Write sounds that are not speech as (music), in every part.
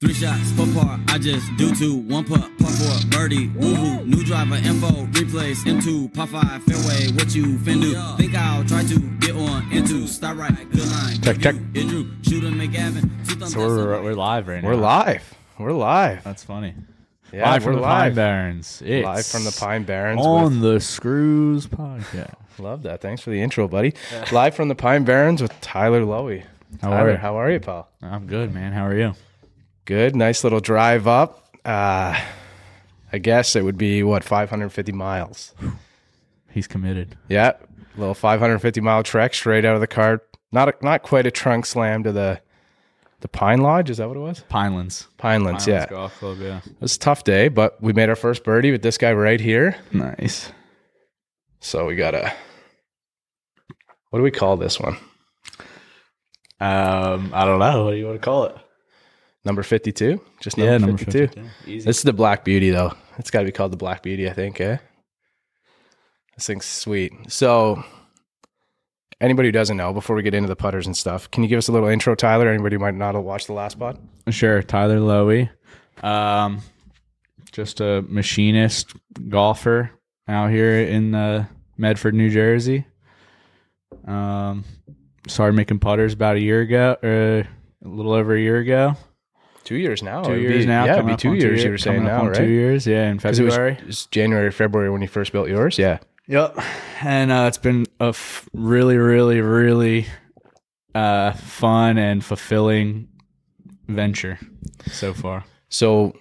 Three shots, four par, I just do two. One putt, par four, birdie, woohoo. New driver, info, replace, M2, par five, fairway, what you fin do? Think I'll try to get on into, start right, good line. Check, check. It drew, shooter McGavin. two thumbs So we're, we're live right now. We're live. We're live. That's funny. Yeah, live from we're the Pine. Barrens. It's Live from the Pine Barrens. on the Screws podcast. (laughs) love that. Thanks for the intro, buddy. Live from the Pine Barrens with Tyler Lowy. How Tyler, are you? how are you, pal? I'm good, man. How are you? Good. Nice little drive up. Uh, I guess it would be what 550 miles. He's committed. Yeah, little 550 mile trek straight out of the car. Not a, not quite a trunk slam to the the Pine Lodge. Is that what it was? Pinelands. Pinelands. Pinelands yeah, Golf Club, yeah. it was a tough day, but we made our first birdie with this guy right here. Nice. So we got a. What do we call this one? Um, I don't know. What do you want to call it? Number 52? Just Yeah, number, number 52. 52. Easy. This is the Black Beauty, though. It's got to be called the Black Beauty, I think, eh? This thing's sweet. So, anybody who doesn't know, before we get into the putters and stuff, can you give us a little intro, Tyler? Anybody who might not have watched the last pod? Sure, Tyler Lowy. Um, just a machinist golfer out here in uh, Medford, New Jersey. Um, started making putters about a year ago, uh, a little over a year ago. Two years now. Two It'd years be- now. Yeah, it'd be two years, you year- were saying now, right? Two years, yeah, in 'Cause it was, February. it was January, February when you first built yours. Yeah. Yep. And uh, it's been a f- really, really, really uh, fun and fulfilling venture so far. So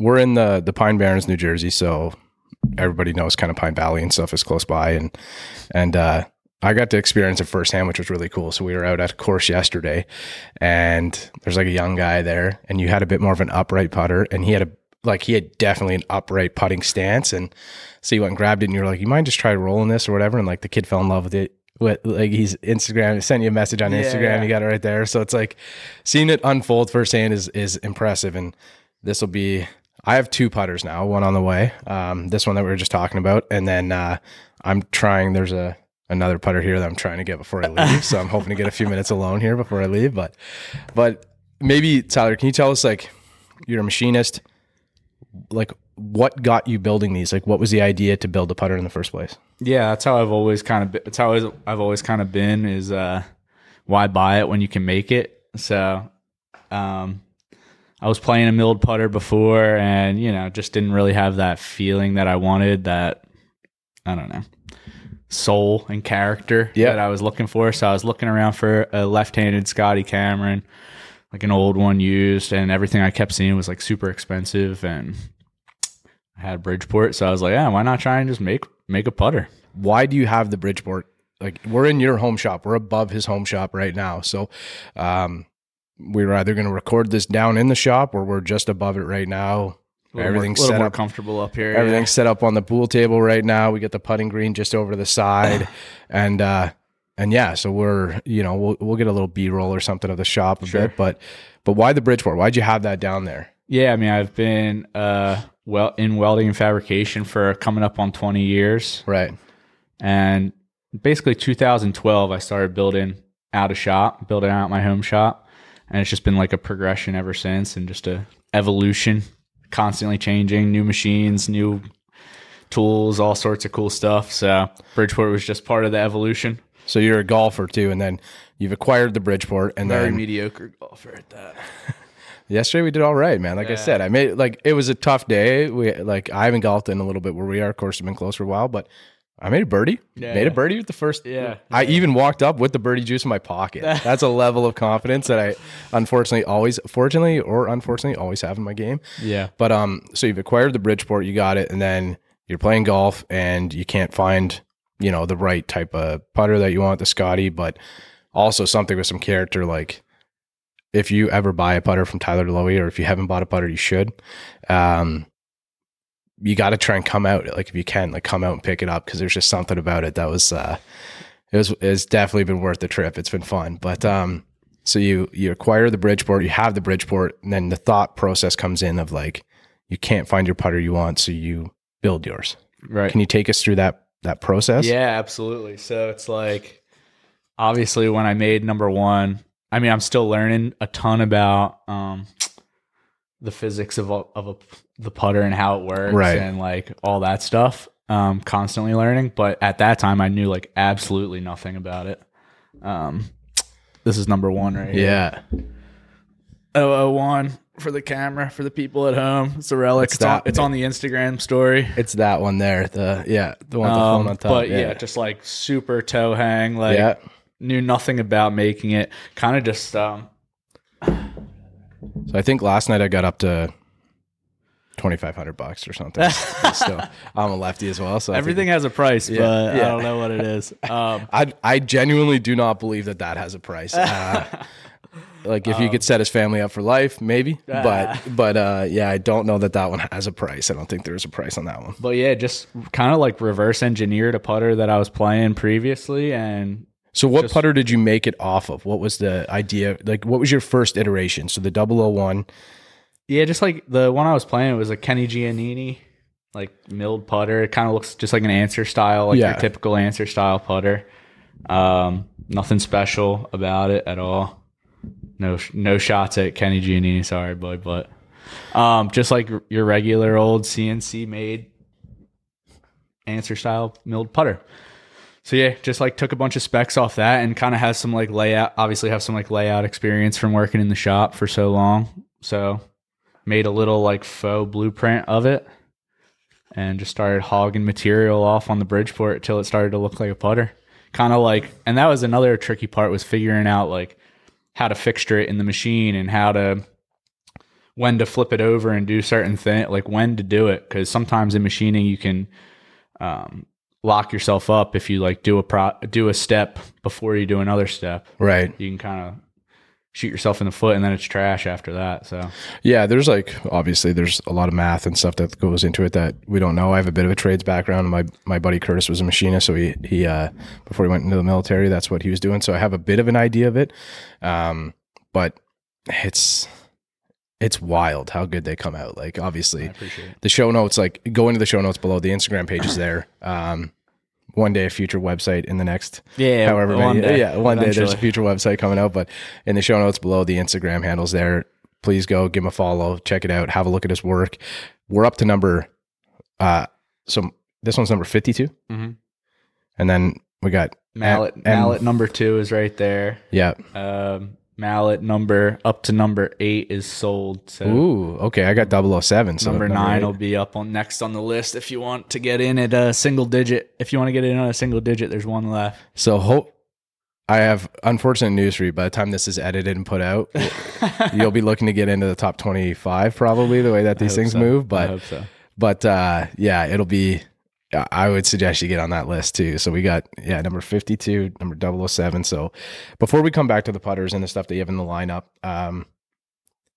we're in the the Pine Barrens, New Jersey. So everybody knows kind of Pine Valley and stuff is close by, and and uh, I got to experience it firsthand, which was really cool. So we were out at a course yesterday, and there's like a young guy there, and you had a bit more of an upright putter, and he had a like he had definitely an upright putting stance, and so you went and grabbed it, and you were like, you mind just try rolling this or whatever, and like the kid fell in love with it. With like he's Instagram sent you a message on Yeah, Instagram, yeah. you got it right there. So it's like seeing it unfold firsthand is is impressive, and this will be. I have two putters now, one on the way. Um, this one that we were just talking about, and then uh, I'm trying. There's a another putter here that I'm trying to get before I leave. so I'm hoping to get a few minutes alone here before I leave. But but maybe Tyler, can you tell us like you're a machinist, like what got you building these? Like what was the idea to build a putter in the first place? Yeah, that's how I've always kind of. Been, that's how I've always kind of been. Is uh, why buy it when you can make it? So, um, I was playing a milled putter before, and you know, just didn't really have that feeling that I wanted. That I don't know, soul and character Yeah. that I was looking for. So I was looking around for a left-handed Scotty Cameron, like an old one used, and everything I kept seeing was like super expensive and. I had Bridgeport, so I was like, "Yeah, why not try and just make make a putter?" why do you have the Bridgeport? Like we're in your home shop. We're above his home shop right now. So um we're either going to record this down in the shop or we're just above it right now. Everything's a set more up. comfortable up here. Everything's set up on the pool table right now. We got the putting green just over to the side, (sighs) and uh, and yeah, so we're you know we'll we'll get a little B roll or something of the shop a Sure. bit, but but why the Bridgeport? Why'd you have that down there? Yeah, I mean, I've been uh, well in welding and fabrication for coming up on 20 years, Right. and basically 2012, I started building out a shop, building out my home shop, and it's just been like a progression ever since, and just a evolution, constantly changing, new machines, new tools, all sorts of cool stuff. So Bridgeport was just part of the evolution. So you're a golfer too, and then you've acquired the Bridgeport, and then a mediocre golfer at that. (laughs) Yesterday we did all right, man. Like I said, I made like it was a tough day. We like I haven't golfed in a little bit where we are. Of course, have been close for a while, but I made a birdie. Yeah. Made a birdie with the first. Yeah. I even walked up with the birdie juice in my pocket. (laughs) That's a level of confidence that I unfortunately always, fortunately or unfortunately, always have in my game. Yeah. But um, so you've acquired the Bridgeport, you got it, and then you're playing golf, and you can't find you know the right type of putter that you want, the Scotty, but also something with some character. Like if you ever buy a putter from Tyler Lowy, or if you haven't bought a putter, you should. Um, you got to try and come out like if you can, like come out and pick it up because there's just something about it that was uh, it was it's definitely been worth the trip. It's been fun, but um, so you you acquire the Bridgeport, you have the Bridgeport, and then the thought process comes in of like you can't find your putter you want, so you build yours. Right. Can you take us through that that process? Yeah, absolutely. So it's like obviously when I made number one, I mean, I'm still learning a ton about um, the physics of a, of a, the putter and how it works, Right. and like all that stuff. Um, constantly learning, but at that time, I knew like absolutely nothing about it. Um, this is number one right here. Yeah. 001 for the camera for the people at home. It's a relic. It's It's, on, it's on the Instagram story. It's that one there. The yeah, the one with the Um, phone on top. but yeah. just like super toe hang. Like yeah. knew nothing about making it. Kind of just um, So I think last night I got up to twenty five hundred bucks or something. so (laughs) I'm a lefty as well. So I think- everything has a price, Yeah, but yeah. I don't know what it is. (laughs) Um, I I genuinely do not believe that that has a price. Uh, (laughs) like if you Um, could set his family up for life, maybe. Ah. But but uh, yeah, I don't know that that one has a price. I don't think there's a price on that one. but yeah, just kind of like reverse engineered a putter that I was playing previously, and So what Just- putter did you make it off of? What was the idea? Like what was your first iteration? So the 001. Yeah, just like the one I was playing, it was a Kenny Giannini. Like milled putter, it kind of looks just like an Anser style, like Yeah. your typical Anser style putter. Um, nothing special about it at all. No, no shots at Kenny Giannini. Sorry, boy, but um, just like your regular old CNC made Anser style milled putter. So yeah, just like took a bunch of specs off that and kind of has some like layout. Obviously, have some like layout experience from working in the shop for so long. So made a little like faux blueprint of it and just started hogging material off on the Bridgeport till it started to look like a putter. Kind of like, and that was another tricky part was figuring out like how to fixture it in the machine and how to when to flip it over and do certain thing like when to do it because sometimes in machining you can um, lock yourself up if you like do a pro do a step before you do another step Right. you can kind of shoot yourself in the foot and then it's trash after that so Yeah, there's like obviously there's a lot of math and stuff that goes into it that we don't know. I have a bit of a trades background. My my buddy Curtis was a machinist, so he he uh before he went into the military, that's what he was doing. So I have a bit of an idea of it. Um but it's it's wild how good they come out. Like i obviously the show notes, like go into the show notes below. The Instagram page is there. Um one day a future website in the next yeah however one many. day, (laughs) yeah, one day there's a future website coming out, but in the show notes below, the Instagram handles there. Please go give him a follow, check it out, have a look at his work. We're up to number, uh, so this one's number 52. Mhm. And then we got, mallet and- mallet number two is right there yeah. um mallet number up to number eight is sold so Ooh, okay. I got 007. So number nine eight. will be up on next on the list if you want to get in at a single digit if you want to get in on a single digit there's one left So hope. I have unfortunate news for you. By the time this is edited and put out, (laughs) you'll be looking to get into the top 25 probably the way that these things so. move. But so. But uh, yeah, it'll be. I would suggest you get on that list too. So we got yeah number fifty two, number 007. So before we come back to the putters and the stuff that you have in the lineup, um,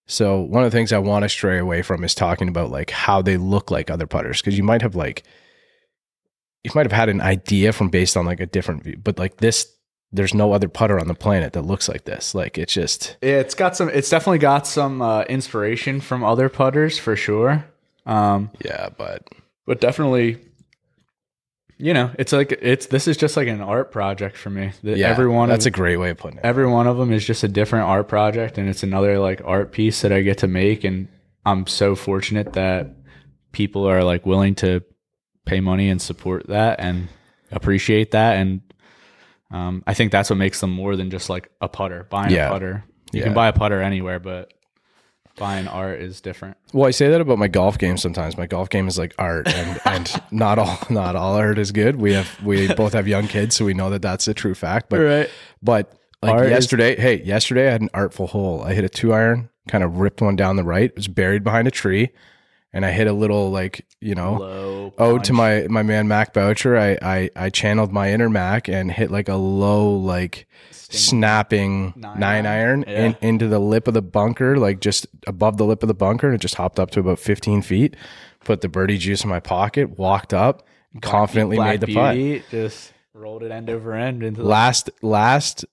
so one of the things I want to stray away from is talking about like how they look like other putters because you might have like you might have had an idea from based on like a different view, but like this, there's no other putter on the planet that looks like this. Like it's just Yeah, it's got some. It's definitely got some uh, inspiration from other putters for sure. Um, yeah, but but definitely, you know, it's like it's this is just like an art project for me. The- yeah, every one that's of a great way of putting it. every one of them is just a different art project, and it's another like art piece that I get to make. And I'm so fortunate that people are like willing to pay money and support that and appreciate that. And um, I think that's what makes them more than just like a putter. Buying Yeah. a putter, you Yeah. can buy a putter anywhere, but buying art is different. Well, I say that about my golf game sometimes. My golf game is like art, and (laughs) and not all not all art is good. We have we (laughs) both have young kids, so we know that that's a true fact. But right. but like Art is- yesterday, hey, yesterday I had an artful hole. I hit a two iron, kind of ripped one down the right. It was buried behind a tree, and I hit a little like you know Low ode to my my man Mac Boucher. I I I channeled my inner Mac and hit like a low like snapping Nine nine, iron? Yeah. in, into the lip of the bunker, like just above the lip of the bunker, and it just hopped up to about 15 feet. Put the birdie juice in my pocket, walked up, confidently Black made the putt. Just rolled it end over end into the Last last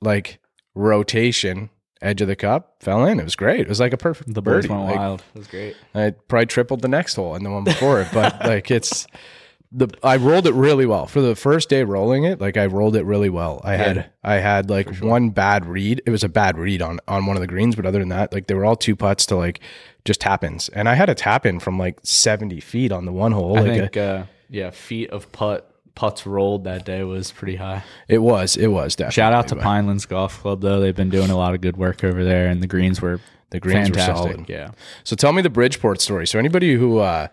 like rotation, edge of the cup, fell in. It was great. It was like a perfect the birds birdie. went Like, wild. It was great. I probably tripled the next hole and the one before it, but (laughs) like it's the I rolled it really well for the first day rolling it. Like I rolled it really well. I had I had like one bad read. It was a bad read on on one of the greens, but other than that, like they were all two putts to like just tap ins, and I had a tap in from like seventy feet on the one hole. I like think, uh, yeah, feet of putt putts rolled that day was pretty high. it was it was definitely. Shout out to Pinelands Golf Club though; they've been doing a lot of good work over there, and the greens were The greens were fantastic. solid. Yeah, So tell me the Bridgeport story. So anybody who uh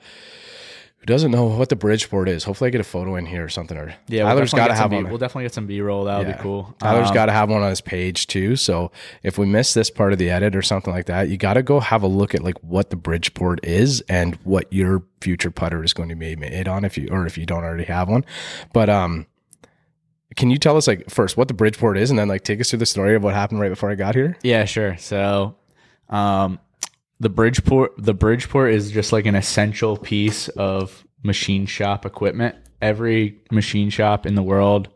who doesn't know what the Bridgeport is, hopefully I get a photo in here or something. Or yeah. we'll Tyler's definitely got to get some have B- one. We'll definitely get some B roll. That would Yeah. be cool. Tyler's Um, got to have one on his page too. So if we miss this part of the edit or something like that, you got to go have a look at like what the Bridgeport is and what your future putter is going to be made on if you or if you don't already have one. But um, can you tell us like first what the Bridgeport is and then like take us through the story of what happened right before I got here? Yeah, sure. So, um, the Bridgeport, the Bridgeport is just like an essential piece of machine shop equipment. Every machine shop in the world,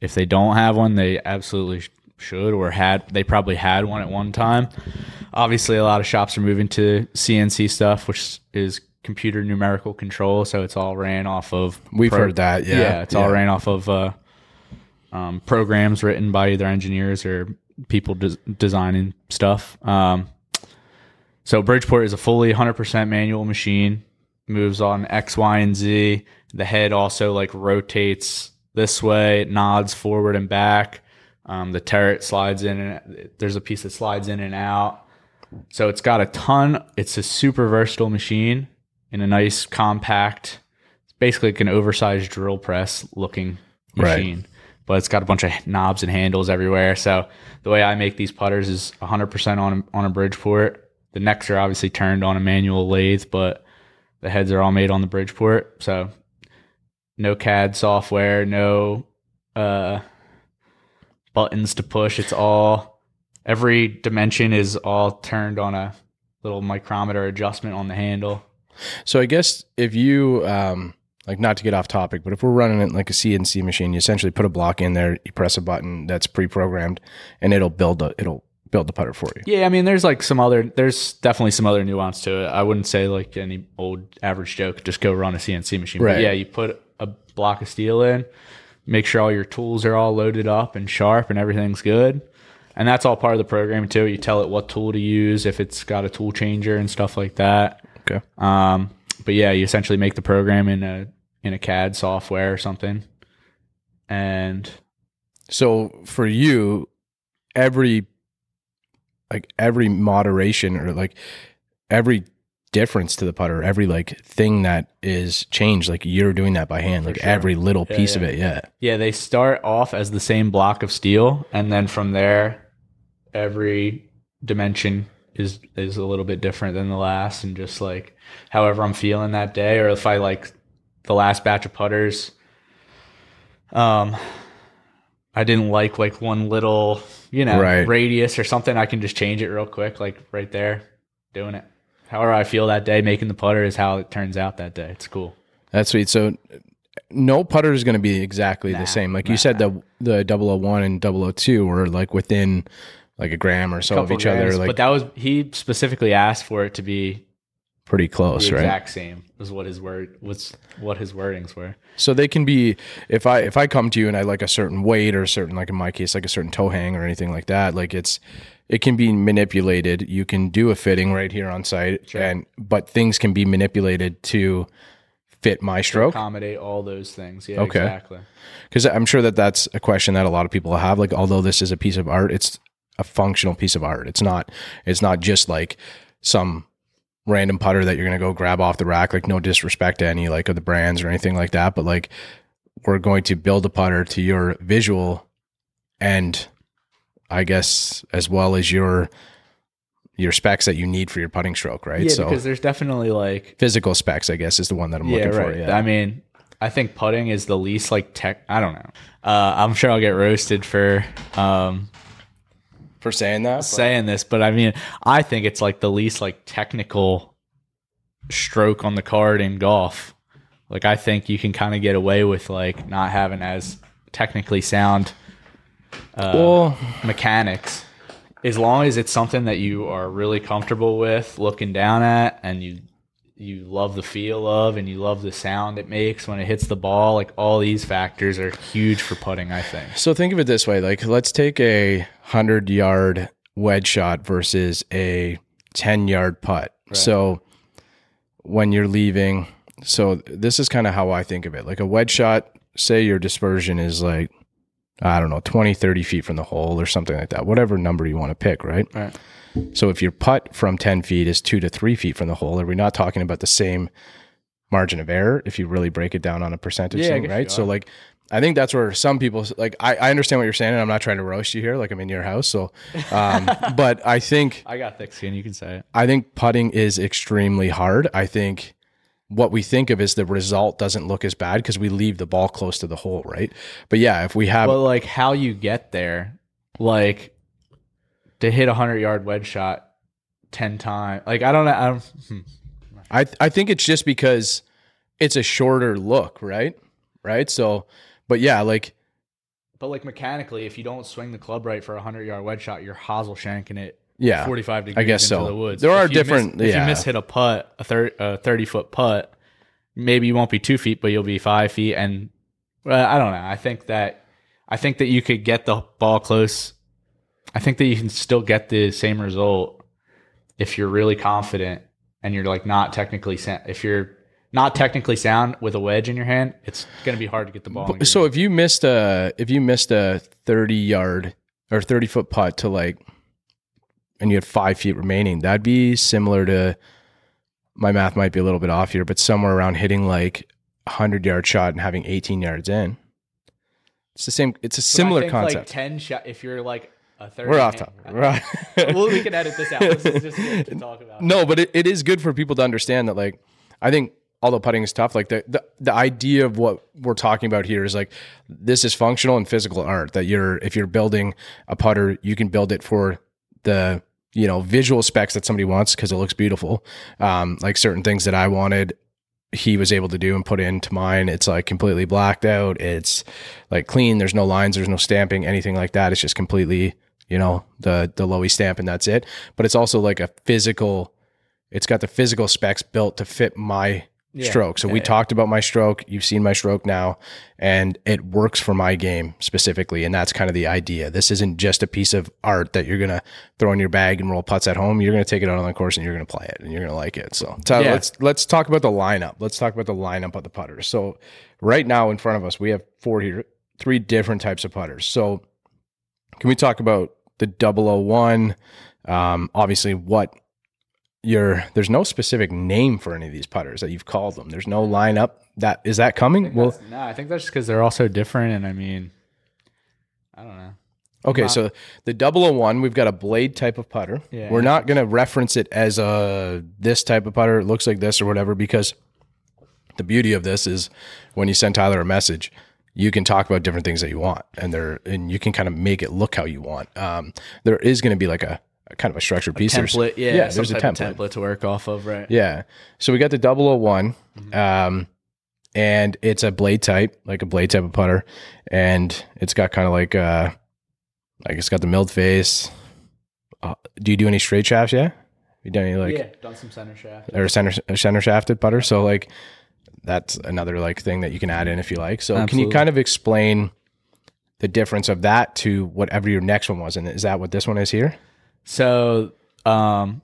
if they don't have one, they absolutely should or had. They probably had one at one time. Obviously, a lot of shops are moving to CNC stuff, which is computer numerical control. So it's all ran off of. We've heard that, yeah. it's all ran off of. Uh, um, programs written by either engineers or people des- designing stuff. Um, so Bridgeport is a fully 100% manual machine. Moves on X, Y, and Z. The head also like rotates this way, nods forward and back. Um, the turret slides in and there's a piece that slides in and out. So it's got a ton. It's a super versatile machine in a nice compact. It's basically like an oversized drill press looking Right. machine, but it's got a bunch of knobs and handles everywhere. So the way I make these putters is 100% on on a Bridgeport. The necks are obviously turned on a manual lathe, but the heads are all made on the Bridgeport. So no CAD software, no uh, buttons to push. It's all every dimension is all turned on a little micrometer adjustment on the handle. So I guess if you um like not to get off topic, but if we're running it like a CNC machine, you essentially put a block in there, you press a button that's pre-programmed, and it'll build a it'll build the putter for you. Yeah, I mean, there's like some other, there's definitely some other nuance to it. I wouldn't say like any old average joke, just go run a CNC machine. Right. But yeah, you put a block of steel in, make sure all your tools are all loaded up and sharp and everything's good. And that's all part of the program too. You tell it what tool to use, if it's got a tool changer and stuff like that. Okay. Um, but yeah, you essentially make the program in a in a CAD software or something. And So for you, every like every moderation or like every difference to the putter, every like thing that is changed, like you're doing that by hand, like sure. every little Yeah, piece yeah. of it. Yeah. Yeah, they start off as the same block of steel, and then from there, every dimension is is a little bit different than the last, and just like however I'm feeling that day, or if I like the last batch of putters, um, I didn't like like one little you know Right. radius or something, I can just change it real quick, like right there, doing it. However I feel that day, making the putter is how it turns out that day. It's cool. That's sweet. So no putter is going to be exactly Nah, the same. Like you said, the the 001 and 002 were like within like a gram or so of each other, like but that was he specifically asked for it to be pretty close, the right? exact same was what his word was what his wordings were. So they can be if I if I come to you and I like a certain weight or a certain like in my case like a certain toe hang or anything like that, like it's it can be manipulated. You can do a fitting right here on site, and but things can be manipulated to fit my stroke. Accommodate all those things. Yeah, Okay. exactly. Because I'm sure that that's a question that a lot of people have. Like, although this is a piece of art, it's a functional piece of art. It's not. It's not just like some random putter that you're gonna go grab off the rack. Like, no disrespect to any like of the brands or anything like that, but like we're going to build a putter to your visual and I guess as well as your your specs that you need for your putting stroke, right? Yeah, so because there's definitely like physical specs, I guess, is the one that I'm yeah, looking right. for. Yeah. I mean, I think putting is the least like tech. I don't know. Uh, I'm sure I'll get roasted for um, for saying that. saying this, but I mean, I think it's like the least like technical stroke on the card in golf. Like I think you can kind of get away with like not having as technically sound uh, well, mechanics as long as it's something that you are really comfortable with looking down at and you you love the feel of and you love the sound it makes when it hits the ball. Like all these factors are huge for putting, I think. So think of it this way: like, let's take a hundred yard wedge shot versus a ten yard putt. So when you're leaving, so this is kind of how I think of it. Like a wedge shot, say your dispersion is like I don't know, 20, 30 feet from the hole or something like that, whatever number you want to pick, right? Right. So if your putt from 10 feet is two to three feet from the hole, are we not talking about the same margin of error if you really break it down on a percentage Yeah, thing, right? So like, I think that's where some people like. I, I understand what you're saying, and I'm not trying to roast you here. Like I'm in your house, so. Um, (laughs) but I think I got thick skin. You can say it. I think putting is extremely hard. I think what we think of is the result doesn't look as bad because we leave the ball close to the hole, right? But yeah, if we have But like how you get there, like to hit a hundred yard wedge shot ten times. Like I don't know. I don't, hmm. I I think it's just because it's a shorter look, right? Right. So, but yeah, like But like mechanically, if you don't swing the club right for a hundred yard wedge shot, you're hosel shanking it yeah, 45 degrees I guess into so. the woods. There are If you miss- different- if yeah. you miss hit a putt, a, thir- a 30 foot putt, maybe you won't be two feet, but you'll be five feet. And well, I don't know. I think that I think that you could get the ball close. I think that you can still get the same result if you're really confident and you're like not technically sound. If you're not technically sound with a wedge in your hand, it's going to be hard to get the ball. in the So green. if you missed a if you missed a thirty yard or thirty foot putt to like, and you had five feet remaining, that'd be similar to. My math might be a little bit off here, but somewhere around hitting like a hundred yard shot and having eighteen yards in. It's the same. It's a similar think, Like concept. ten shot. If you're like a third, We're off topic. We're (laughs) well, we can edit this out. This is just good to talk about. No, but it, it is good for people to understand that like I think although putting is tough, like the, the the idea of what we're talking about here is like this is functional and physical art that you're if you're building a putter, you can build it for the you know visual specs that somebody wants because it looks beautiful. Um, like certain things that I wanted he was able to do and put into mine. It's like completely blacked out. It's like clean. There's no lines. There's no stamping, anything like that. It's just completely, you know, the the Lowy stamp and that's it. But it's also like a physical. It's got the physical specs built to fit my stroke. So we talked about my stroke. You've seen my stroke now, and it works for my game specifically. And that's kind of the idea. This isn't just a piece of art that you're gonna throw in your bag and roll putts at home. You're gonna take it out on the course and you're gonna play it and you're gonna like it. So Tyler, Yeah. let's let's talk about the lineup. Let's talk about the lineup of the putters. So right now in front of us, we have four here, three different types of putters. So can we talk about the 001? Um, obviously, what your there's no specific name for any of these putters that you've called them. There's no lineup. That is that coming? Well, no, I think that's just because they're all so different. And I mean, I don't know. okay. So the 001, we've got a blade type of putter. Yeah. We're not going to reference it as a this type of putter. It looks like this or whatever because the beauty of this is when you send Tyler a message, you can talk about different things that you want, and there and you can kind of make it look how you want. Um, there is going to be like a kind of a structured piece. There's- Template, yeah, yeah. There's a template. template to work off of, right? Yeah. So we got the 001, Mm-hmm. um, and it's a blade type, like a blade type of putter, and it's got kind of like uh, like it's got the milled face. Uh, do you do any straight shafts? Yeah. You done any like yeah, done some center shaft. or center center shafted putter? So like that's another like thing that you can add in if you like. So can you kind of explain the difference of that to whatever your next one was? And is that what this one is here? So, um,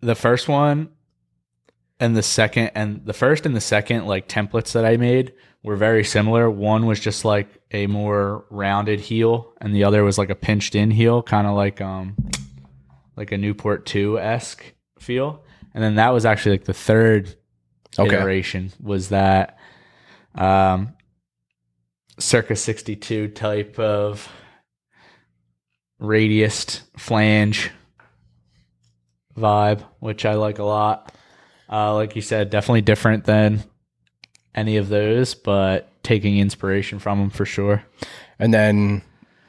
the first one and the second, and the first and the second like templates that I made were very similar. One was just like a more rounded heel, and the other was like a pinched in heel, kind of like um, like a Newport two esque feel. And then that was actually like the third Okay. iteration was that um circa 62 type of radiused flange vibe which i like a lot uh like you said definitely different than any of those but taking inspiration from them for sure And then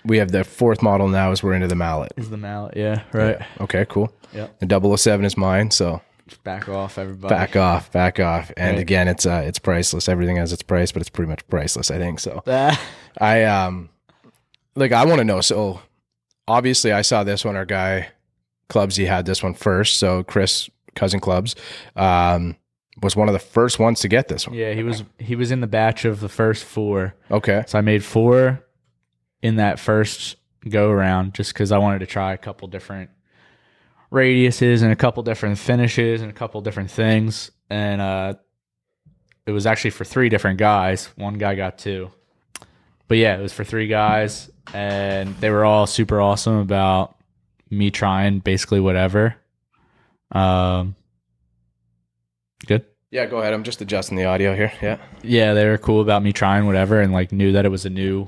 we have the fourth model now as we're into the mallet. is the mallet yeah right Okay, cool. Yeah. The 007 is mine, so back off everybody back off, back off. And Right. again, it's uh it's priceless. Everything has its price, but it's pretty much priceless, I think. So I um like I want to know. So obviously I saw this one, our guy Clubsy had this one first. So Chris cousin clubs, um, was one of the first ones to get this one. Yeah, he was he was in the batch of the first four. Okay. So I made four in that first go around just because I wanted to try a couple different radiuses and a couple different finishes and a couple different things. And uh, it was actually for three different guys. One guy got two. But yeah, it was for three guys. And they were all super awesome about me trying basically whatever. Um, good. Yeah, go ahead. I'm just adjusting the audio here. Yeah. yeah, they were cool about me trying whatever and like knew that it was a new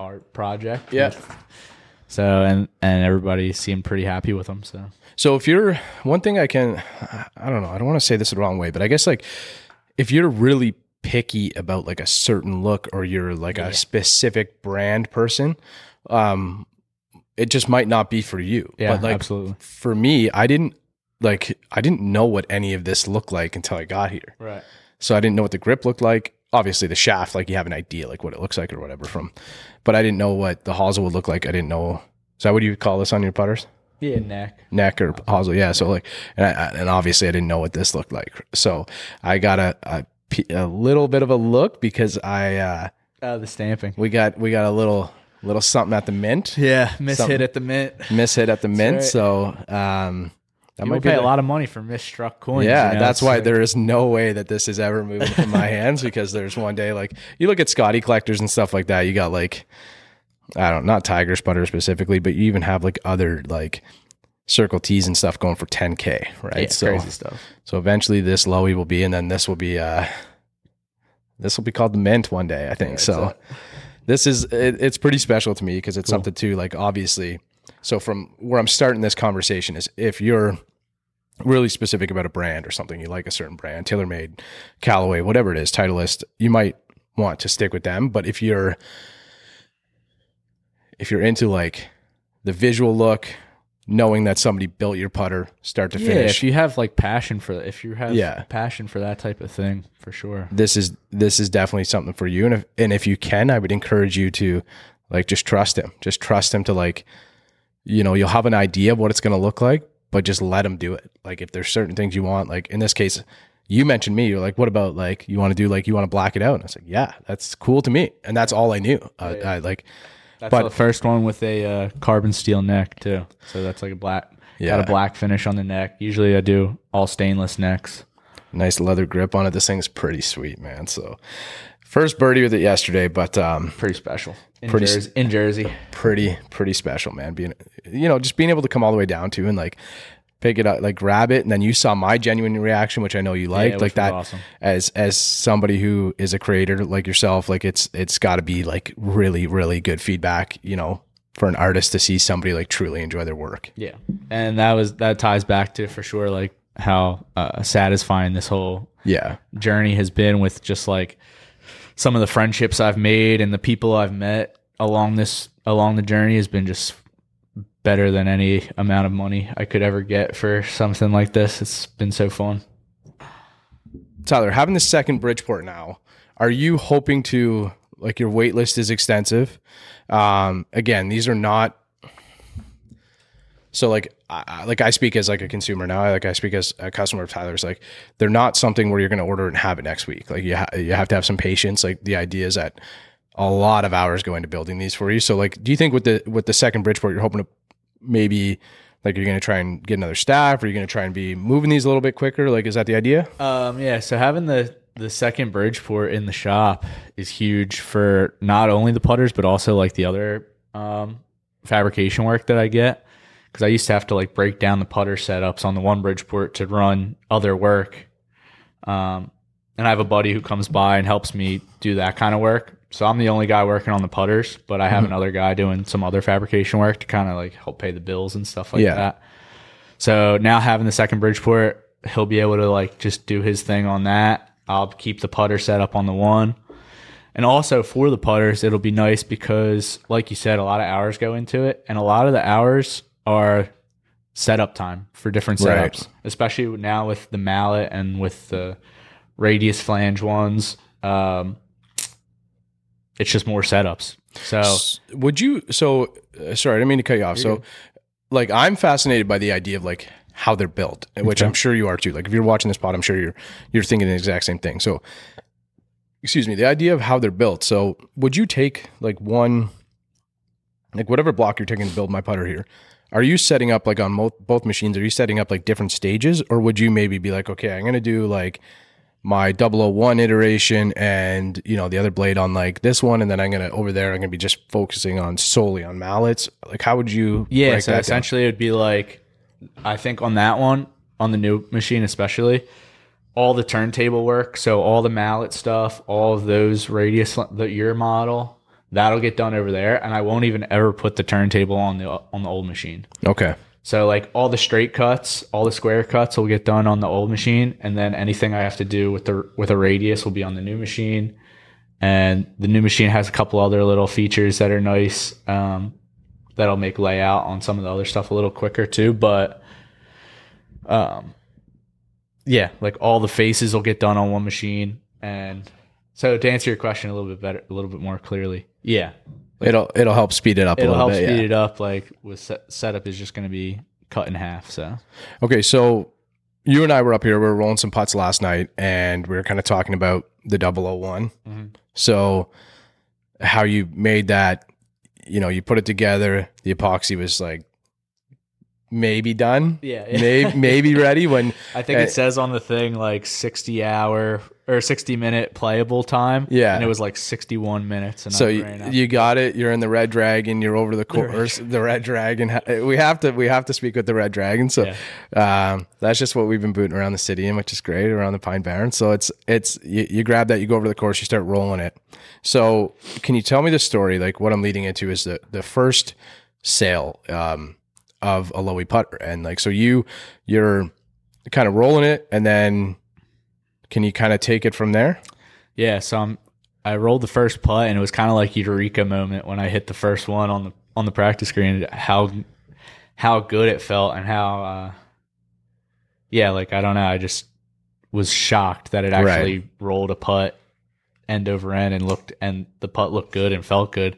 art project. Yeah. (laughs) So and and everybody seemed pretty happy with them. So So if you're one thing I can I don't know, I don't want to say this the wrong way, but I guess like if you're really picky about like a certain look or you're like a specific brand person, um it just might not be for you. yeah, but like absolutely. for me, I didn't like I didn't know what any of this looked like until I got here. Right. So I didn't know what the grip looked like. Obviously, the shaft, like you have an idea, like what it looks like or whatever from, but I didn't know what the hosel would look like. I didn't know. Is that what you call this on your putters? Yeah, neck. Neck or hosel? Yeah. So like, and, I, and obviously I didn't know what this looked like. So I got a, a, a little bit of a look because I, uh, Uh, the stamping. we got, we got a little, little something at the mint, Yeah, miss Something. hit at the mint. miss hit at the mint. right. So, um, that People might be pay a lot of money for misstruck coins. Yeah, you know, that's it's why like- there is no way that this is ever moving from my (laughs) hands because there's one day like you look at Scotty collectors and stuff like that. You got like I don't not Tiger's putter specifically, but you even have like other like Circle T's and stuff going for 10k, right? yeah, so crazy stuff. so eventually this lowy will be, and then this will be uh this will be called the mint one day, I think. so this is it, it's pretty special to me because it's something too like obviously. So from where I'm starting this conversation is if you're really specific about a brand or something, you like a certain brand, TaylorMade, Callaway, whatever it is, Titleist, you might want to stick with them. But if you're if you're into like the visual look, knowing that somebody built your putter start to Yeah, finish, if you have like passion for if you have Yeah. passion for that type of thing, for sure. this is this is definitely something for you. And if and if you can, I would encourage you to like just trust him. Just trust him to like, you know, you'll have an idea of what it's going to look like, but just let him do it. Like if there's certain things you want, like in this case, you mentioned me. You're like, what about like you want to do like you want to black it out? And I was like, yeah, that's cool to me, and that's all I knew. Uh, I like, That's But- the first one with a uh, carbon steel neck too. So that's like a black. Yeah. Got a black finish on the neck. Usually I do all stainless necks. nice leather grip on it. This thing's pretty sweet, man. So first birdie with it yesterday, but um, Pretty special. In Pretty Jersey. in Jersey. pretty pretty special, man. Being you know just being able to come all the way down to and like pick it up, like grab it, and then you saw my genuine reaction, which I know you liked, which like that. awesome. As as somebody who is a creator like yourself, like it's it's got to be like really really good feedback, you know, for an artist to see somebody like truly enjoy their work. Yeah, and that was that ties back to for sure like how uh, satisfying this whole Yeah, journey has been with just like some of the friendships I've made and the people I've met along this along the journey has been just better than any amount of money I could ever get for something like this. It's been so fun. Tyler, having the second Bridgeport now, are you hoping to like your wait list is extensive? Um, again, these are not. So like, I, like I speak as like a consumer now. Like I speak as a customer of Tyler's. Like they're not something where you're going to order and have it next week. Like you ha- you have to have some patience. Like the idea is that a lot of hours go into building these for you. So like, do you think with the with the second Bridgeport, you're hoping to maybe like you're going to try and get another staff, or you're going to try and be moving these a little bit quicker? Like, is that the idea? Um, yeah, so having the the second Bridgeport in the shop is huge for not only the putters but also like the other um, fabrication work that I get because I used to have to like break down the putter setups on the one Bridgeport to run other work. Um, and I have a buddy who comes by and helps me do that kind of work. So I'm the only guy working on the putters, but I have another guy doing some other fabrication work to kind of like help pay the bills and stuff like Yeah. that. So now having the second Bridgeport, he'll be able to like just do his thing on that. I'll keep the putter set up on the one. And also for the putters, it'll be nice because, like you said, a lot of hours go into it, and a lot of the hours are setup time for different setups, Right. especially now with the mallet and with the radius flange ones. Um, it's just more setups. So would you so uh, sorry i didn't mean to cut you off so like i'm fascinated by the idea of like how they're built, which I'm sure you are too. Like if you're watching this pod, I'm sure you're you're thinking the exact same thing. So, excuse me, the idea of how they're built. So, would you take like one, like whatever block you're taking to build my putter here? Are you setting up like on mo- both machines? Are you setting up like different stages, or would you maybe be like, okay, I'm gonna do like my 001 iteration and you know the other blade on like this one and then i'm gonna over there i'm gonna be just focusing on solely on mallets like how would you Yeah, so that down? essentially it would be like I think on that one, on the new machine especially, all the turntable work, so all the mallet stuff, all of those radius the your model, that'll get done over there and I won't even ever put the turntable on the on the old machine. okay So like all the straight cuts, all the square cuts will get done on the old machine, and then anything I have to do with the with a radius will be on the new machine. And the new machine has a couple other little features that are nice. Um, that'll make layout on some of the other stuff a little quicker too. But um, yeah, like all the faces will get done on one machine. And so to answer your question a little bit better, a little bit more clearly, yeah, it'll it'll help speed it up a little bit. it'll help bit speed yeah. it up. Like with set, setup is just going to be cut in half. So okay so you and i were up here we were rolling some putts last night and we were kind of talking about the 001 Mhm. so how you made that you know you put it together the epoxy was like maybe done yeah, maybe, maybe (laughs) ready when I think Uh, it says on the thing like 60 hour or 60 minute playable time. Yeah. And it was like 61 minutes. And So I you, you got it. You're in the red dragon. You're over the course. The red dragon. We have to. We have to speak with the red dragon. So um, that's just what we've been booting around the city in, which is great around the Pine Barren. So it's it's you, you grab that. You go over the course. You start rolling it. So can you tell me the story? Like what I'm leading into is the the first sale um, of a Lowy putter, and like so you you're kind of rolling it, and then can you kind of take it from there? yeah. So I'm, I rolled the first putt and it was kind of like eureka moment when I hit the first one on the, on the practice green, how, how good it felt and how, uh, yeah, like, I don't know. I just was shocked that it actually rolled a putt end over end and looked, and the putt looked good and felt good.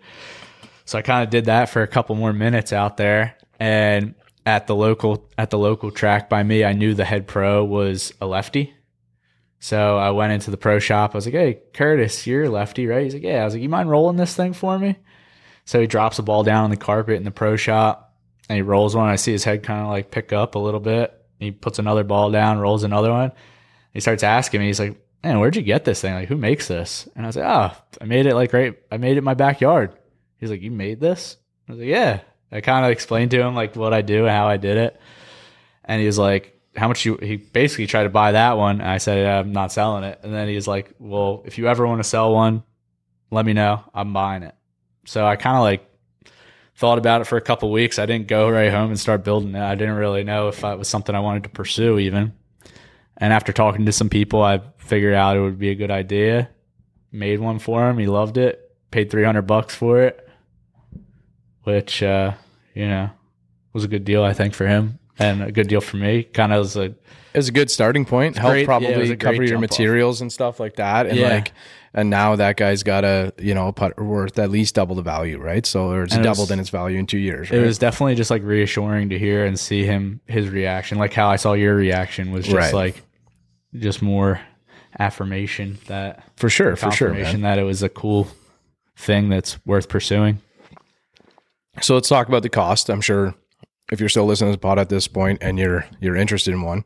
So I kind of did that for a couple more minutes out there. And at the local at the local track by me, I knew the head pro was a lefty. So I went into the pro shop. I was like, "Hey, Curtis, you're lefty, right?" He's like, "Yeah." I was like, "You mind rolling this thing for me?" So he drops a ball down on the carpet in the pro shop, and he rolls one. I see his head kind of like pick up a little bit. He puts another ball down, rolls another one. He starts asking me. He's like, "Man, where'd you get this thing? Like, who makes this?" And I was like, "Oh, I made it like right. I made it in my backyard." He's like, "You made this?" I was like, "Yeah." I kind of explained to him like what I do and how I did it, and he was like, "How much you?" He basically tried to buy that one. And I said, yeah, "I'm not selling it." And then he's like, "Well, if you ever want to sell one, let me know. I'm buying it." So I kind of like thought about it for a couple weeks. I didn't go right home and start building it. I didn't really know if it was something I wanted to pursue even. And after talking to some people, I figured out it would be a good idea. Made one for him. He loved it. Paid 300 bucks for it, which uh, you know, was a good deal I think for him and a good deal for me. Kind of was a It was a good starting point. Help great. Yeah, probably great cover your jump off. materials and stuff like that. And Yeah. like, and now that guy's got a you know a putter worth at least double the value, right? So or it's And it was- doubled in its value in two years. it was definitely just like reassuring to hear and see him his reaction like how i saw your reaction was just Right. like just more affirmation that for sure, for sure. Man. that it was a cool thing that's worth pursuing So let's talk about the cost. I'm sure if you're still listening to the pod at this point and you're you're interested in one,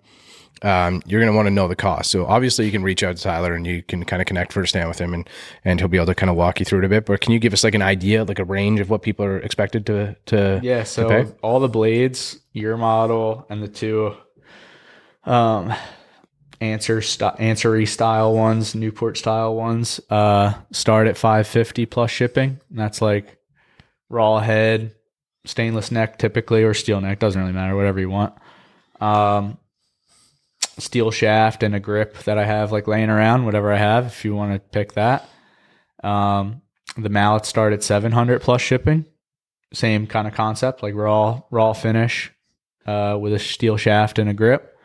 um, you're going to want to know the cost. So obviously, you can reach out to Tyler and you can kind of connect firsthand with him, and and he'll be able to kind of walk you through it a bit. But can you give us like an idea, like a range of what people are expected to to yeah so pay? all the blades your model and the two um Anser st- answery style ones newport style ones uh start at 550 plus shipping and that's like raw head stainless neck typically or steel neck doesn't really matter whatever you want. Um steel shaft and a grip that i have like laying around whatever i have if you want to pick that. Um the mallets start at 700 plus shipping. Same kind of concept like raw raw finish uh, with a steel shaft and a grip.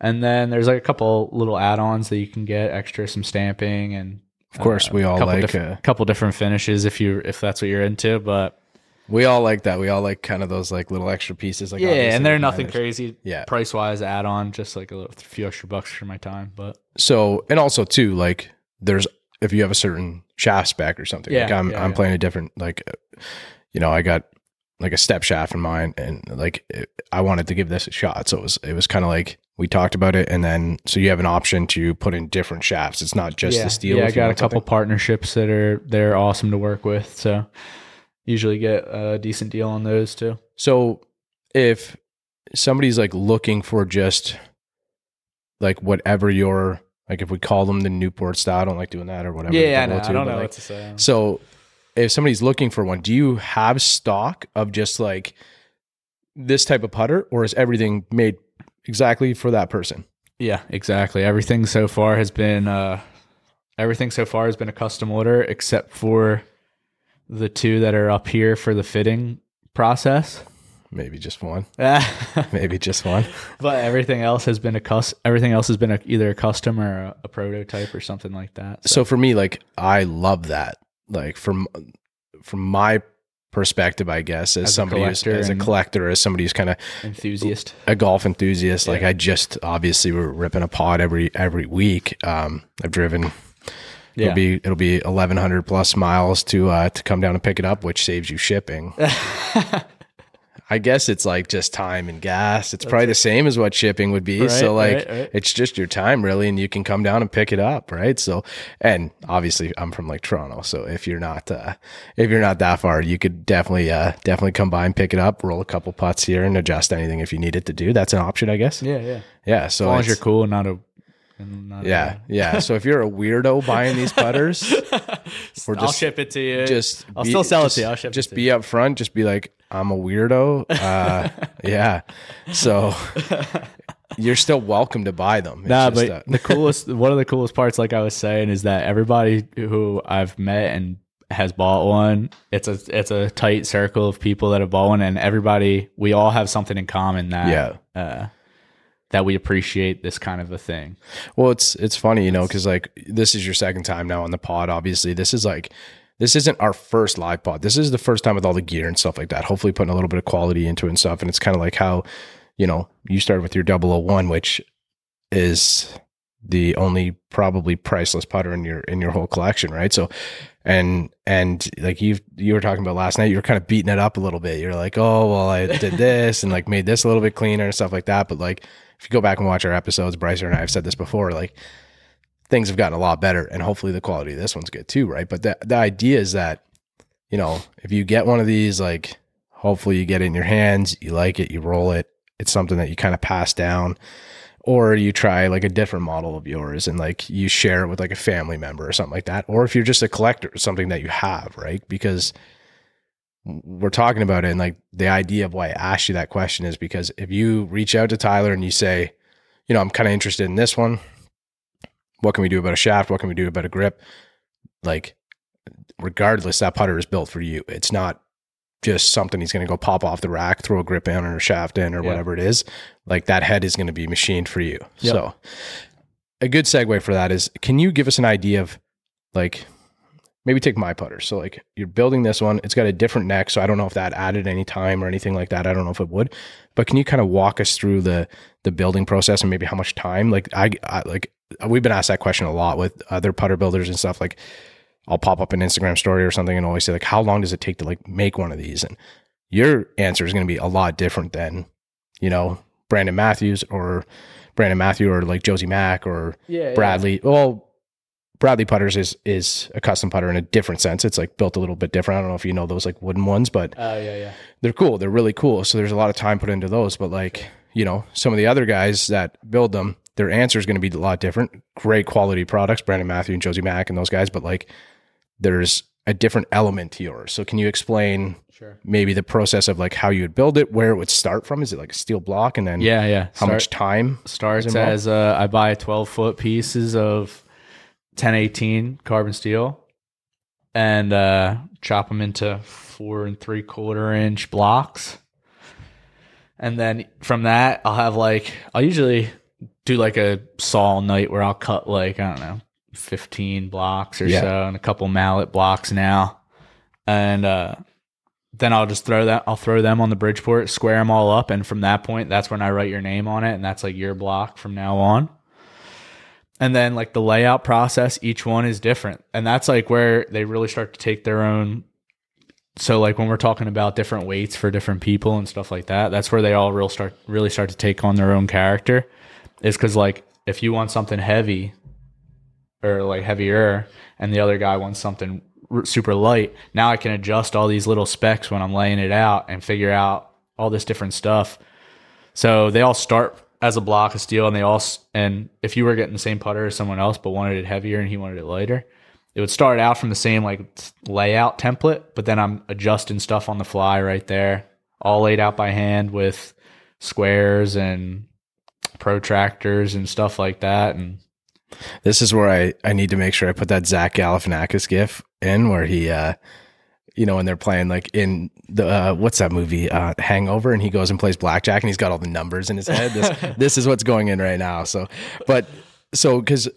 And then there's like a couple little add-ons that you can get extra some stamping and Of course, uh, we all like, uh, couple different finishes if you if that's what you're into but We all like that. We all like kind of those like little extra pieces. Like yeah, and they're nothing crazy. Yeah. price wise, add on just like a little, few extra bucks for my time. But So and also too, like there's if you have a certain shaft spec or something. like Yeah, I'm yeah, I'm yeah. playing a different like, uh, you know, I got like a step shaft in mind, and like it, I wanted to give this a shot. So it was it was kind of like we talked about it, and then so you have an option to put in different shafts. It's not just yeah, the steel. yeah, I got a couple something. partnerships that are they're awesome to work with. So usually get a decent deal on those too. So if somebody's like looking for just like whatever your like if we call them the Newport style, I don't like doing that or whatever. Yeah, I the know. go-to, I don't know like, what to say. So if somebody's looking for one, do you have stock of just like this type of putter or is everything made exactly for that person? Yeah, exactly. Everything so far has been uh everything so far has been a custom order except for the two that are up here for the fitting process. Maybe just one. (laughs) Maybe just one. But everything else has been a cus- everything else has been a, either a custom or a, a prototype or something like that. So for me, like I love that. Like from from my perspective, I guess, as, As somebody who's, as a collector, as somebody who's kind of enthusiast. a golf enthusiast. Like I just obviously we're ripping a pod every every week. Um, I've driven. Yeah. It'll be it'll be eleven hundred plus miles to uh, to come down and pick it up, which saves you shipping. (laughs) I guess it's like just time and gas. It's probably the same as what shipping would be. so like right, right. it's just your time really, and you can come down and pick it up, right? So and obviously I'm from like Toronto, so if you're not uh, if you're not that far, you could definitely uh, definitely come by and pick it up, roll a couple putts here, and adjust anything if you need it to do. That's an option, I guess. yeah, yeah. Yeah. So As long as you're cool and not a yeah, yeah. So if you're a weirdo buying these putters, A, (laughs) We're I'll ship it to you. just I'll be- still sell just- it to you. I'll ship just it to be you. up front. Just be like, I'm a weirdo. Uh, (laughs) yeah. So you're still welcome to buy them. It's Nah, just, but uh, the coolest, (laughs) one of the coolest parts, like I was saying, is that everybody who I've met and has bought one, it's a it's a tight circle of people that have bought one, and everybody, we all have something in common that Yeah. uh, that we appreciate this kind of a thing. Well, it's it's funny, you know, because like this is your second time now on the pod. Obviously, this is like this isn't our first live pod. This is the first time with all the gear and stuff like that. Hopefully, putting a little bit of quality into it and stuff. And it's kind of like how you know you started with your 001, which is the only probably priceless putter in your in your whole collection, right? So, and and like you you were talking about last night, you were kind of beating it up a little bit. You're like, oh well, I did this and like made this a little bit cleaner and stuff like that. But like if you go back and watch our episodes, Bryce and I have said this before, like things have gotten a lot better, and hopefully the quality of this one's good too, right? But the the idea is that you know if you get one of these, like hopefully you get it in your hands, you like it, you roll it. It's something that you kind of pass down or you try like a different model of yours and like you share it with like a family member or something like that or if you're just a collector something that you have right because we're talking about it and like the idea of why i asked you that question is because if you reach out to tyler and you say you know i'm kind of interested in this one what can we do about a shaft what can we do about a grip like regardless that putter is built for you it's not just something he's going to go pop off the rack throw a grip in or a shaft in or Yeah. whatever it is like that head is going to be machined for you. Yep. So a good segue for that is can you give us an idea of like maybe take my putter. So like you're building this one, it's got a different neck, so I don't know if that added any time or anything like that. I don't know if it would. But can you kind of walk us through the the building process and maybe how much time? Like I, I like we've been asked that question a lot with other putter builders and stuff like I'll pop up an Instagram story or something and always say like how long does it take to like make one of these? And your answer is going to be a lot different than, you know, Brandon Matthews or Brandon Matthew or like Josie Mack or Yeah, Bradley. Well, Bradley putters is is a custom putter in a different sense. It's like built a little bit different. I don't know if you know those like wooden ones, but Oh yeah, yeah. they're cool. They're really cool. So there's a lot of time put into those. But like, you know, some of the other guys that build them, their answer is going to be a lot different. Great quality products, Brandon Matthew and Josie Mack and those guys, but like there's a different element to yours. So can you explain Sure. maybe the process of like how you would build it, where it would start from? Is it like a steel block and then Yeah, yeah. how much time? starts as uh, I buy 12 foot pieces of 1018 carbon steel and uh, chop them into four and three quarter inch blocks. And then from that, I'll have like, I'll usually do like a saw night where I'll cut like, I don't know, 15 blocks or Yeah. so and a couple mallet blocks now. And uh, then I'll just throw that. I'll throw them on the Bridgeport, square them all up, and from that point, that's when I write your name on it, and that's like your block from now on. And then like the layout process, each one is different, and that's like where they really start to take their own. So like when we're talking about different weights for different people and stuff like that, that's where they all real start really start to take on their own character. Is because like if you want something heavy or like heavier, and the other guy wants something super light. Now I can adjust all these little specs when I'm laying it out and figure out all this different stuff. So they all start as a block of steel, and they all and if you were getting the same putter as someone else but wanted it heavier and he wanted it lighter, it would start out from the same like layout template, but then I'm adjusting stuff on the fly right there, all laid out by hand with squares and protractors and stuff like that, and This is where I, I need to make sure I put that Zach Galifianakis gif in where he, uh, you know, when they're playing like in the uh, what's that movie uh, Hangover, and he goes and plays blackjack, and he's got all the numbers in his head. This (laughs) this is what's going in right now. So, but so because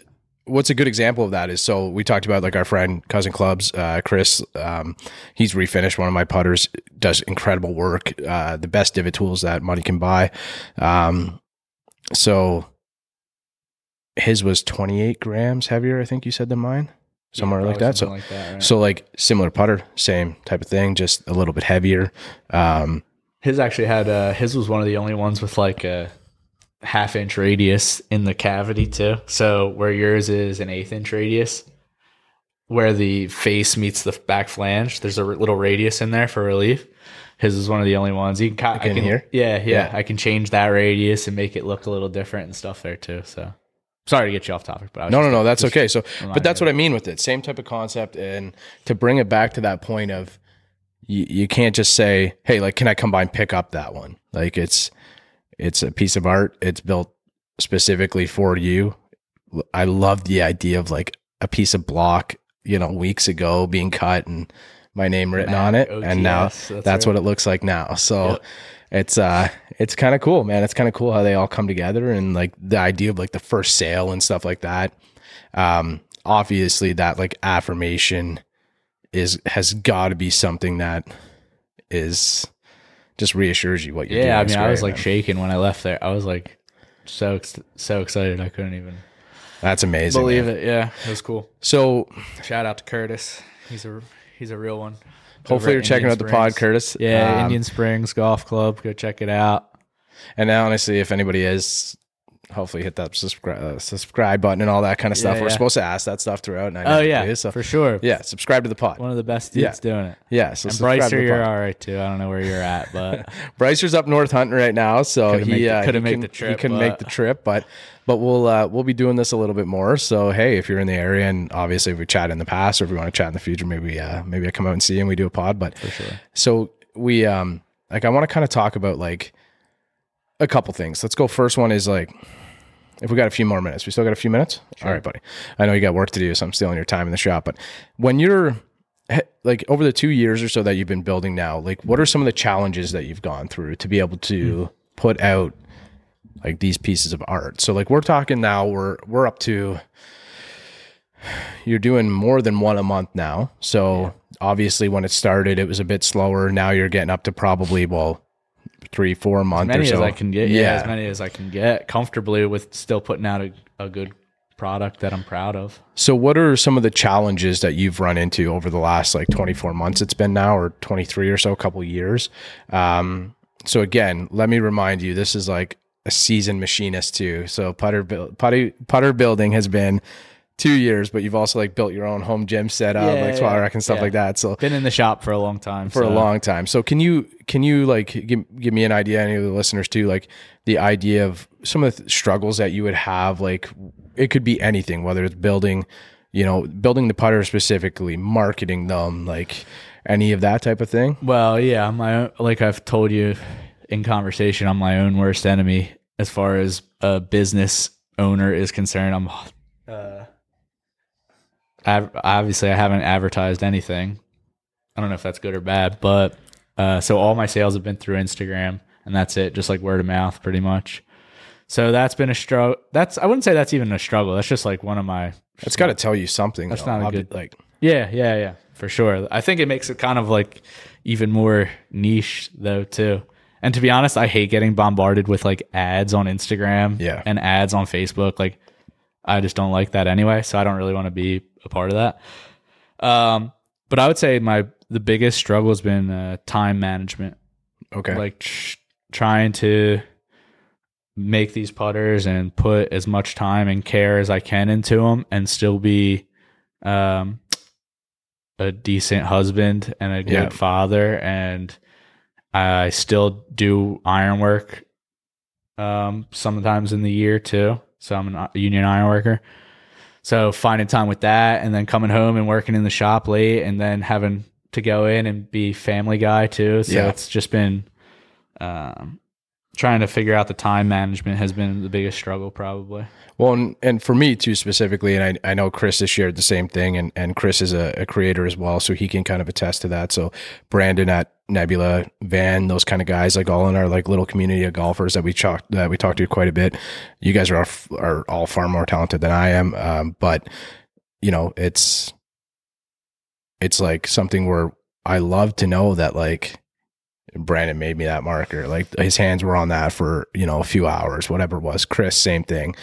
what's a good example of that is so we talked about like our friend cousin clubs uh, chris um, he's refinished one of my putters does incredible work uh, the best divot tools that money can buy um, so his was 28 grams heavier i think you said than mine somewhere like that so like that, right? so like similar putter same type of thing just a little bit heavier um, His actually had uh his was one of the only ones with like a half inch radius in the cavity too. So where yours is an eighth inch radius, where the face meets the back flange, there's a little radius in there for relief. His is one of the only ones. You can, ki- I in can here? Yeah, yeah, Yeah. I can change that radius and make it look a little different and stuff there too. So sorry to get you off topic, but I was No, no, no, that's okay. So, but that's what I mean with it. Same type of concept, and to bring it back to that point of you, you can't just say, "Hey, like, can I come by and pick up that one?" Like, it's it's a piece of art. It's built specifically for you. I love the idea of like a piece of block, you know, weeks ago being cut and my name written on it, Mack and now that's, that's what it looks like now. So. Yep. It's uh it's kind of cool, man. It's kind of cool how they all come together and like the idea of like the first sale and stuff like that. Um obviously that like affirmation is has got to be something that is just reassures you what you're doing. Yeah, I mean, I was like man. shaking when I left there. I was like so so excited. I couldn't even that's amazing. believe man. it. Yeah, it was cool. So Shout out to Curtis. He's a he's a real one. Hopefully you're checking Indian out the pod, Curtis. Yeah, Um, Indian Springs Golf Club. Go check it out. And now, honestly, if anybody is, hopefully hit that subscribe uh, subscribe button and all that kind of stuff. Yeah, We're yeah. supposed to ask that stuff throughout. And I Oh yeah, so for sure. yeah, subscribe to the pod. One of the best dudes doing it. Yeah, so And subscribe Bryce, to the you're all right too. I don't know where you're at, but (laughs) Brycer's up north hunting right now, so Couldn't make he uh, couldn't make the trip, He couldn't make but- the trip, but but we'll uh, we'll be doing this a little bit more. So hey, if you're in the area, and obviously we chat in the past, or if we want to chat in the future, maybe uh, maybe I come out and see you and we do a pod. But for sure. so we um like I want to kind of talk about like a couple things. Let's go. First one is like if we got a few more minutes. We still got a few minutes. All right, buddy. I know you got work to do, so I'm stealing your time in the shop. But when you're like over the two years or so that you've been building now, like what are some of the challenges that you've gone through to be able to hmm. put out like these pieces of art? So like we're talking now, we're we're up to you're doing more than one a month now. So obviously when it started, it was a bit slower. Now you're getting up to probably well three, four a month As many or so. as I can get. Yeah. Yeah. as many as I can get comfortably with still putting out a, a good product that I'm proud of. So, what are some of the challenges that you've run into over the last like 24 months? It's been now, or 23 or so, a couple years. Um, so, again, let me remind you, this is like a seasoned machinist too. So, putter putter building has been two years, but you've also like built your own home gym setup, Yeah, like yeah, squat rack and stuff yeah. like that. So, Been in the shop for a long time. for a long time. So can you can you like give, give me an idea, any of the listeners too, like the idea of some of the struggles that you would have? Like it could be anything, whether it's building, you know, building the putter specifically, marketing them, like any of that type of thing. Well, yeah, my like I've told you in conversation, I'm my own worst enemy as far as a business owner is concerned. I'm uh, obviously I haven't advertised anything. I don't know if that's good or bad, but uh, so all my sales have been through Instagram, and that's it, just like word of mouth, pretty much. So that's been a struggle. That's I wouldn't say that's even a struggle. That's just like one of my. It's got to tell you something. That's though. not a good- like Yeah, yeah, yeah, for sure. I think it makes it kind of like even more niche though too. And to be honest, I hate getting bombarded with like ads on Instagram Yeah. and ads on Facebook. Like I just don't like that anyway, so I don't really want to be a part of that. Um, but I would say my the biggest struggle has been uh, time management Okay. like tr- trying to make these putters and put as much time and care as I can into them and still be um a decent husband and a good Yeah. father and I still do iron work um sometimes in the year too. So I'm a union iron worker. So finding time with that and then coming home and working in the shop late and then having to go in and be family guy too. So Yeah. it's just been um, trying to figure out the time management has been the biggest struggle probably. Well, and, and for me too specifically, and I, I know Chris has shared the same thing, and, and Chris is a, a creator as well, so he can kind of attest to that. So Brandon at Nebula, Van, those kind of guys, like all in our like little community of golfers that we talk that we talk to quite a bit. You guys are are all far more talented than I am, um, but you know it's it's like something where I love to know that like Brandon made me that marker. Like his hands were on that for, you know, a few hours, whatever it was. Chris, same thing.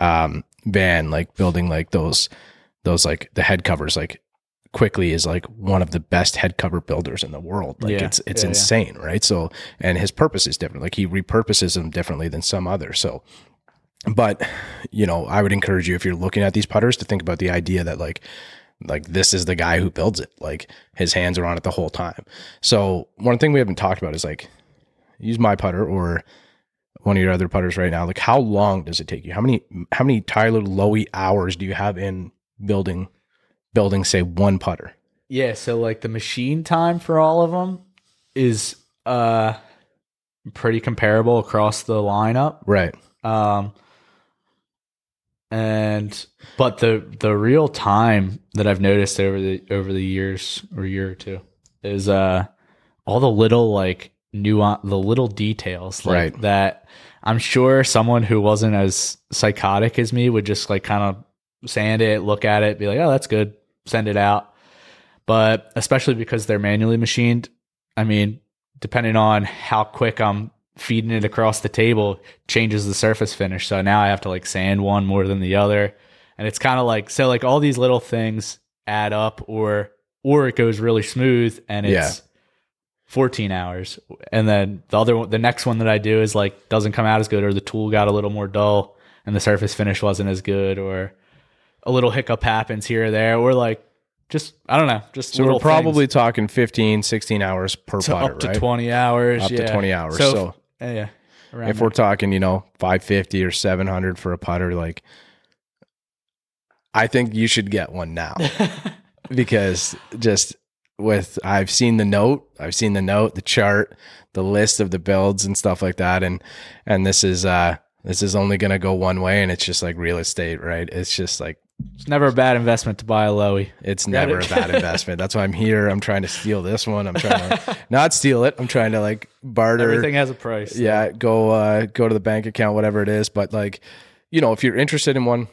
Um, Van, like building like those, those like the head covers, like quickly is like one of the best head cover builders in the world. Like Yeah. it's, it's Yeah, yeah. insane. Right. So, and his purpose is different. Like he repurposes them differently than some other. So, but you know, I would encourage you if you're looking at these putters to think about the idea that like, like this is the guy who builds it. Like his hands are on it the whole time. So one thing we haven't talked about is like use my putter or one of your other putters right now. Like how long does it take you? How many how many Tyler Lowy hours do you have in building building say one putter? Yeah, so like the machine time for all of them is uh pretty comparable across the lineup. Right. Um and but the the real time that I've noticed over the over the years or year or two is uh all the little like nuance the little details like Right. that I'm sure someone who wasn't as psychotic as me would just like kind of sand it, look at it, be like, "Oh, that's good." Send it out. But especially because they're manually machined, I mean, depending on how quick I'm feeding it across the table changes the surface finish. So now I have to like sand one more than the other. And it's kind of like so like all these little things add up or or it goes really smooth and it's Yeah. 14 hours. And then the other one the next one that I do is like doesn't come out as good or the tool got a little more dull and the surface finish wasn't as good or a little hiccup happens here or there or like just I don't know, just So we're probably things talking 15, 16 hours per putter, up to right? 20 hours. Up to 20 hours. So, yeah, yeah. if we're talking, you know, 550 or 700 for a putter, like I think you should get one now (laughs) because just with I've seen the note, I've seen the note, the chart, the list of the builds and stuff like that, and and this is uh this is only gonna go one way, and it's just like real estate, right? It's just like It's never a bad investment to buy a Lowy. it's never a bad (laughs) investment. That's why I'm here. I'm trying to steal this one. I'm trying to not steal it. I'm trying to like barter. Everything has a price. yeah go uh go to the bank account whatever it is but like you know if you're interested in one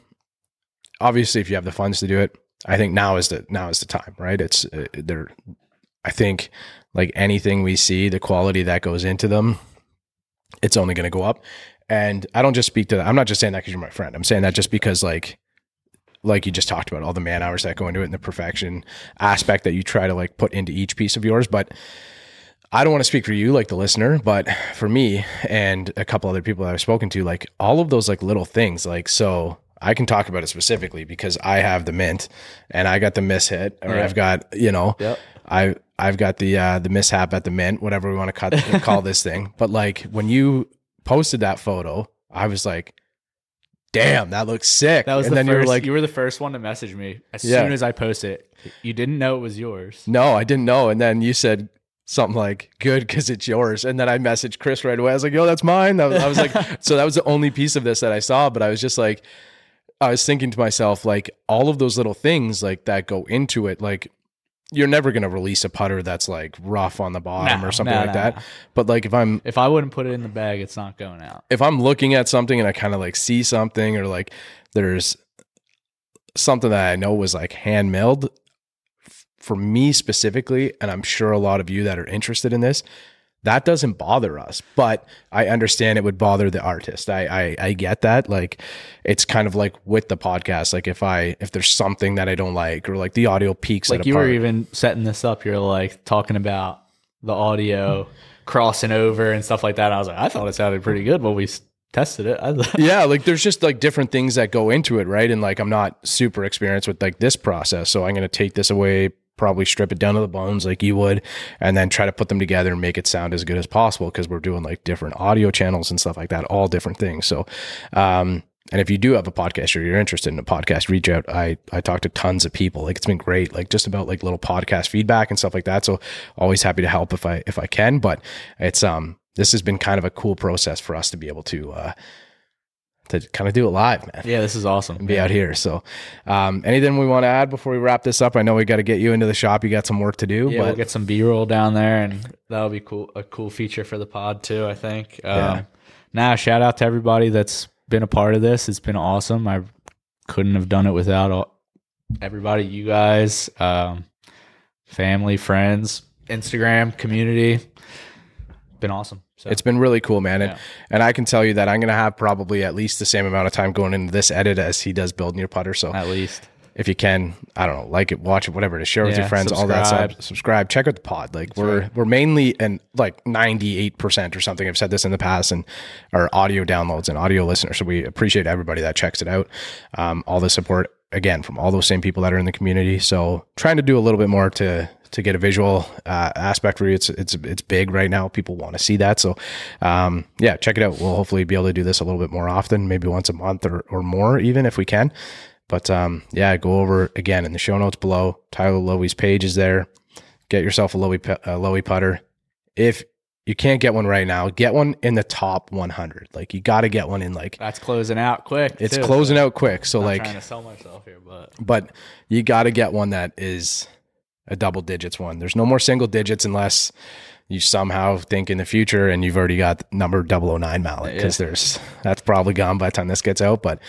obviously if you have the funds to do it i think now is the now is the time right it's uh, there i think like anything we see the quality that goes into them it's only going to go up and i don't just speak to that i'm not just saying that because you're my friend i'm saying that just because like like you just talked about all the man hours that go into it and the perfection aspect that you try to like put into each piece of yours but I don't want to speak for you, like the listener, but for me and a couple other people that I've spoken to, like all of those like little things, like so I can talk about it specifically because I have the mint and I got the miss hit, or Yeah. I've got you know, Yep. I I've got the uh, the mishap at the mint, whatever we want to cut, call (laughs) this thing. But like when you posted that photo, I was like, "Damn, that looks sick!" That was and the then first, you were like, you were the first one to message me as Yeah. soon as I posted it. You didn't know it was yours. No, I didn't know. And then you said something like, good, because it's yours. And then I messaged Chris right away. I was like, yo, that's mine. That was, I was like, (laughs) so that was the only piece of this that I saw. But I was just like, I was thinking to myself, like, all of those little things like that go into it. Like, you're never going to release a putter that's like rough on the bottom No, or something no, like no, that. But like, if I'm, If I wouldn't put it in the bag, it's not going out. if I'm looking at something and I kind of like see something or like there's something that I know was like hand milled, for me specifically, and I'm sure a lot of you that are interested in this, that doesn't bother us. But I understand it would bother the artist. I, I I get that. Like it's kind of like with the podcast. Like if I if there's something that I don't like or like the audio peaks like at a you were even setting this up. You're like talking about the audio crossing over and stuff like that. I was like, I thought it sounded pretty good when we tested it. Yeah, like there's just like different things that go into it, right? And like I'm not super experienced with like this process, so I'm gonna take this away, probably strip it down to the bones like you would, and then try to put them together and make it sound as good as possible because we're doing like different audio channels and stuff like that, all different things. So, um, and if you do have a podcast or you're interested in a podcast, reach out. I I talk to tons of people. Like it's been great. Like just about like little podcast feedback and stuff like that. So always happy to help if I if I can. But it's um this has been kind of a cool process for us to be able to uh to kind of do it live, man. yeah, this is awesome. Be out here. So um anything we want to add before we wrap this up? I know we got to get you into the shop. You got some work to do, Yeah, but we'll get some B roll down there, and that'll be cool. A cool feature for the pod too. I think. Um, Yeah. Now, shout out to everybody that's been a part of this. It's been awesome. I couldn't have done it without all, everybody. You guys, um, family, friends, Instagram community. Been awesome. So It's been really cool, man. And, Yeah. and I can tell you that I'm going to have probably at least the same amount of time going into this edit as he does building your putter. So at least. if you can, I don't know, like it, watch it, whatever, to share with your friends, all that stuff. Subscribe, check out the pod. Like we're we're mainly and like 98% or something. I've said this in the past and our audio downloads and audio listeners. So we appreciate everybody that checks it out. Um, all the support again from all those same people that are in the community. So trying to do a little bit more to to get a visual uh, aspect for you. It's it's it's big right now. People want to see that. So um, yeah, check it out. We'll hopefully be able to do this a little bit more often, maybe once a month or, or more, even if we can. But um, yeah, go over again in the show notes below. Tyler Lowy's page is there. Get yourself a Lowy, pu- a Lowy putter. If you can't get one right now, get one in the top 100. Like you got to get one in like That's closing out quick. it's too. closing out quick. So like, trying to sell myself here, but but you got to get one that is a double digits one. There's no more single digits unless you somehow think in the future and you've already got number 009 mallet because there's that's probably gone by the time this gets out. But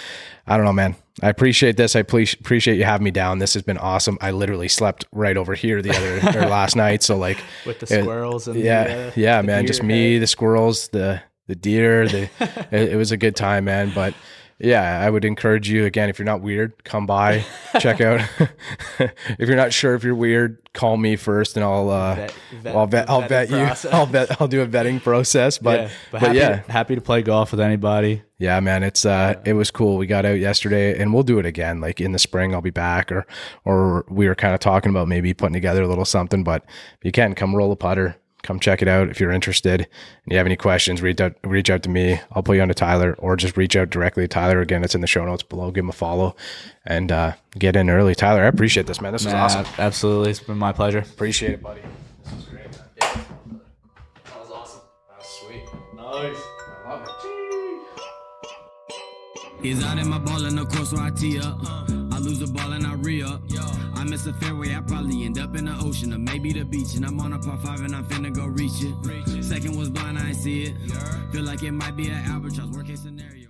I don't know, man. I appreciate this. I please appreciate you having me down. This has been awesome. I literally slept right over here the other or (laughs) last night. So like, with the it- squirrels and yeah, the, uh, yeah, man. Just me, head. the squirrels, the the deer. The (laughs) it, it was a good time, man. But yeah, I would encourage you again if you're not weird, come by, check out. (laughs) if you're not sure if you're weird, call me first, and I'll uh, Vet- vet- I'll vet I'll vet you. I'll vet I'll do a vetting process. But yeah, but, but, happy, yeah, happy to play golf with anybody. yeah, man, it's uh, it was cool. We got out yesterday, and we'll do it again. Like in the spring, I'll be back, or or we were kind of talking about maybe putting together a little something. But if you can come roll a putter, come check it out if you're interested. And you have any questions, reach out reach out to me. I'll put you on to Tyler, or just reach out directly to Tyler. Again, it's in the show notes below. Give him a follow, and uh, get in early. Tyler, I appreciate this, man. This was Nah, awesome. Absolutely, it's been my pleasure. Appreciate it, buddy. This was great, man. Yeah, That was awesome. that was sweet. Nice. I love it. He's out in my ball in the course where I tee up. I lose the ball and I re up. I miss a fairway, I probably end up in the ocean or maybe the beach. And I'm on a par five and I'm finna go reach it. Second was blind, I ain't see it. Feel like it might be an albatross, worst case scenario.